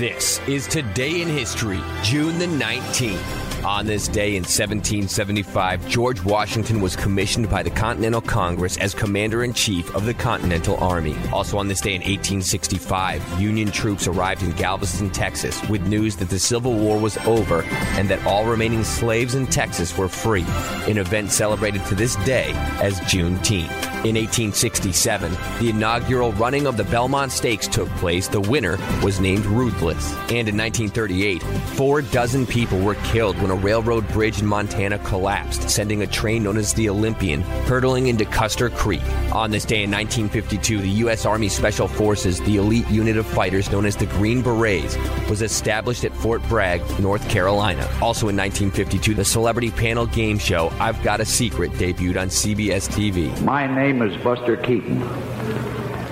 This is Today in History, June the 19th. On this day in 1775, George Washington was commissioned by the Continental Congress as Commander in Chief of the Continental Army. Also on this day in 1865, Union troops arrived in Galveston, Texas, with news that the Civil War was over and that all remaining slaves in Texas were free, an event celebrated to this day as Juneteenth. In 1867, the inaugural running of the Belmont Stakes took place. The winner was named Ruthless. And in 1938, four dozen people were killed when a railroad bridge in Montana collapsed, sending a train known as the Olympian hurtling into Custer Creek. On this day in 1952, the U.S. Army Special Forces, the elite unit of fighters known as the Green Berets, was established at Fort Bragg, North Carolina. Also in 1952, the celebrity panel game show I've Got a Secret debuted on CBS TV. My name is Buster Keaton.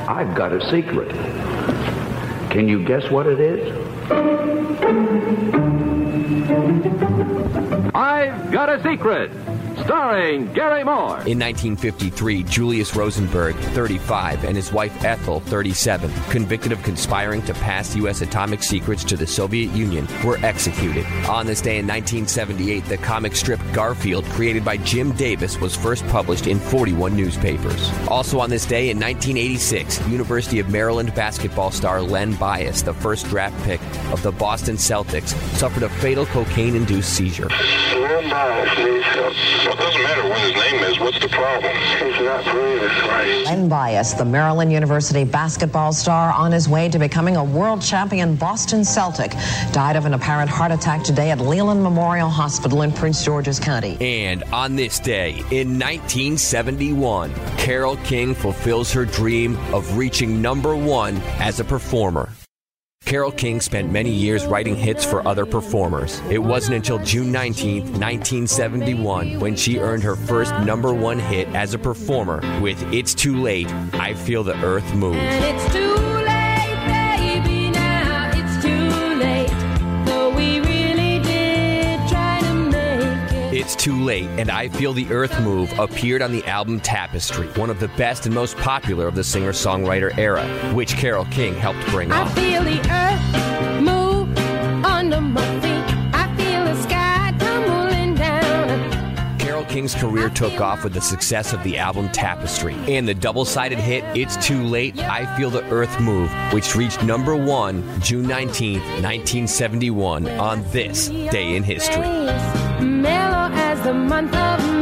I've got a secret. Can you guess what it is? I've got a secret. Starring Garry Moore. In 1953, Julius Rosenberg, 35, and his wife Ethel, 37, convicted of conspiring to pass U.S. atomic secrets to the Soviet Union, were executed. On this day in 1978, the comic strip Garfield, created by Jim Davis, was first published in 41 newspapers. Also on this day in 1986, University of Maryland basketball star Len Bias, the first draft pick of the Boston Celtics, suffered a fatal cocaine-induced seizure. Len Bias needs help. Well, it doesn't matter what his name is. What's the problem? He's not breathing right. Len Bias, the Maryland University basketball star on his way to becoming a world champion Boston Celtic, died of an apparent heart attack today at Leland Memorial Hospital in Prince George's County. And on this day in 1971, Carole King fulfills her dream of reaching number one as a performer. Carole King spent many years writing hits for other performers. It wasn't until June 19, 1971, when she earned her first number one hit as a performer with It's Too Late, I Feel the Earth Move. It's Too Late and I Feel the Earth Move appeared on the album Tapestry, one of the best and most popular of the singer songwriter era, which Carole King helped bring I on. feel the earth move under my feet. I feel the sky tumbling down. Carole King's career took off with the success of the album Tapestry and the double sided hit It's Too Late, I Feel the Earth Move, which reached number one June 19, 1971, on this day in history. Month of